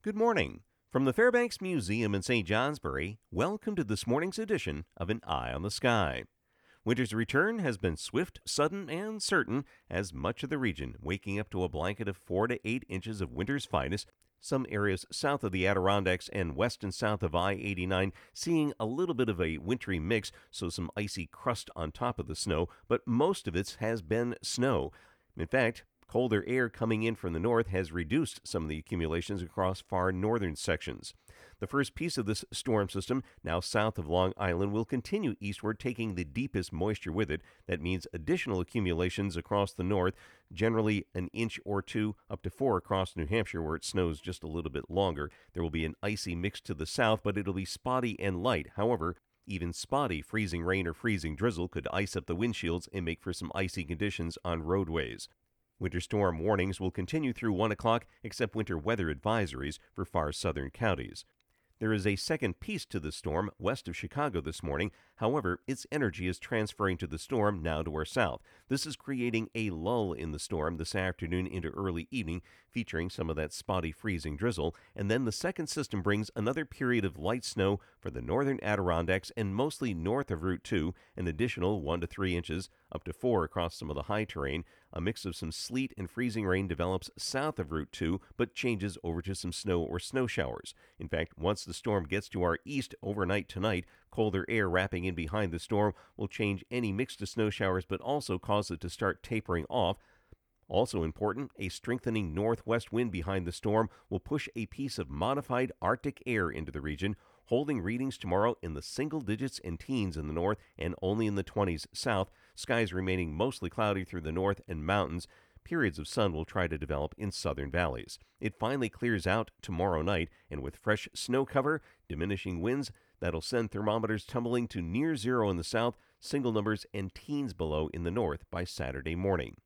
Good morning. From the Fairbanks Museum in St. Johnsbury, welcome to this morning's edition of An Eye on the Sky. Winter's return has been swift, sudden, and certain, as much of the region waking up to a blanket of 4 to 8 inches of winter's finest. Some areas south of the Adirondacks and west and south of I 89 seeing a little bit of a wintry mix, so some icy crust on top of the snow, but most of it has been snow. In fact, Colder air coming in from the north has reduced some of the accumulations across far northern sections. The first piece of this storm system, now south of Long Island, will continue eastward, taking the deepest moisture with it. That means additional accumulations across the north, generally an inch or two, up to four across New Hampshire, where it snows just a little bit longer. There will be an icy mix to the south, but it'll be spotty and light. However, even spotty freezing rain or freezing drizzle could ice up the windshields and make for some icy conditions on roadways. Winter storm warnings will continue through 1 o'clock, except winter weather advisories for far southern counties. There is a second piece to the storm west of Chicago this morning. However, its energy is transferring to the storm now to our south. This is creating a lull in the storm this afternoon into early evening, featuring some of that spotty freezing drizzle. And then the second system brings another period of light snow for the northern Adirondacks and mostly north of Route 2, an additional 1 to 3 inches, up to 4 across some of the high terrain. A mix of some sleet and freezing rain develops south of Route 2, but changes over to some snow or snow showers. In fact, once the storm gets to our east overnight tonight, colder air wrapping in behind the storm will change any mix to snow showers, but also cause it to start tapering off. Also important, a strengthening northwest wind behind the storm will push a piece of modified Arctic air into the region, holding readings tomorrow in the single digits and teens in the north and only in the 20s south. Skies remaining mostly cloudy through the north and mountains. Periods of sun will try to develop in southern valleys. It finally clears out tomorrow night, and with fresh snow cover, diminishing winds, that'll send thermometers tumbling to near zero in the south, single numbers and teens below in the north by Saturday morning.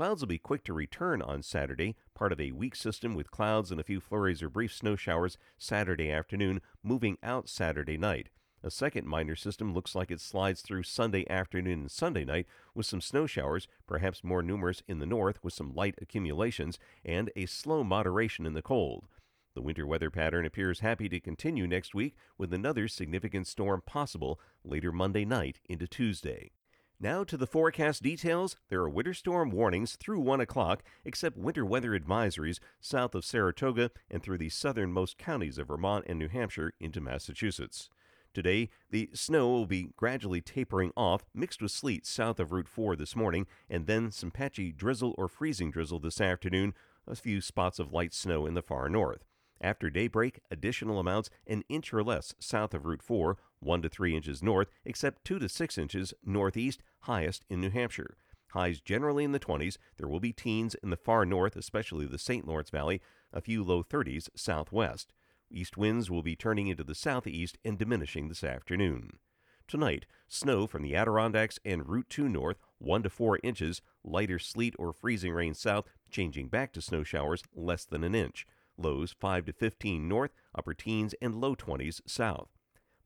Clouds will be quick to return on Saturday, part of a weak system with clouds and a few flurries or brief snow showers Saturday afternoon, moving out Saturday night. A second minor system looks like it slides through Sunday afternoon and Sunday night with some snow showers, perhaps more numerous in the north with some light accumulations, and a slow moderation in the cold. The winter weather pattern appears happy to continue next week with another significant storm possible later Monday night into Tuesday. Now to the forecast details. There are winter storm warnings through 1 o'clock, except winter weather advisories south of Saratoga and through the southernmost counties of Vermont and New Hampshire into Massachusetts. Today, the snow will be gradually tapering off, mixed with sleet south of Route 4 this morning, and then some patchy drizzle or freezing drizzle this afternoon, a few spots of light snow in the far north. After daybreak, additional amounts an inch or less south of Route 4, 1 to 3 inches north, except 2 to 6 inches northeast, highest in New Hampshire. Highs generally in the 20s. There will be teens in the far north, especially the St. Lawrence Valley, a few low 30s southwest. East winds will be turning into the southeast and diminishing this afternoon. Tonight, snow from the Adirondacks and Route 2 north, 1 to 4 inches, lighter sleet or freezing rain south, changing back to snow showers less than an inch. Lows 5 to 15 north, upper teens, and low 20s south.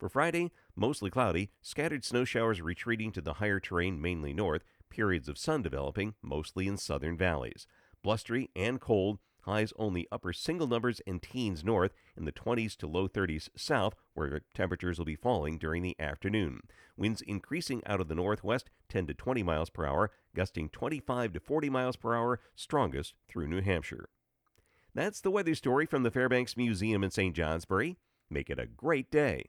For Friday, mostly cloudy, scattered snow showers retreating to the higher terrain mainly north, periods of sun developing mostly in southern valleys. Blustery and cold, highs only upper single numbers and teens north, in the 20s to low 30s south, where temperatures will be falling during the afternoon. Winds increasing out of the northwest 10 to 20 miles per hour, gusting 25 to 40 miles per hour, strongest through New Hampshire. That's the weather story from the Fairbanks Museum in St. Johnsbury. Make it a great day.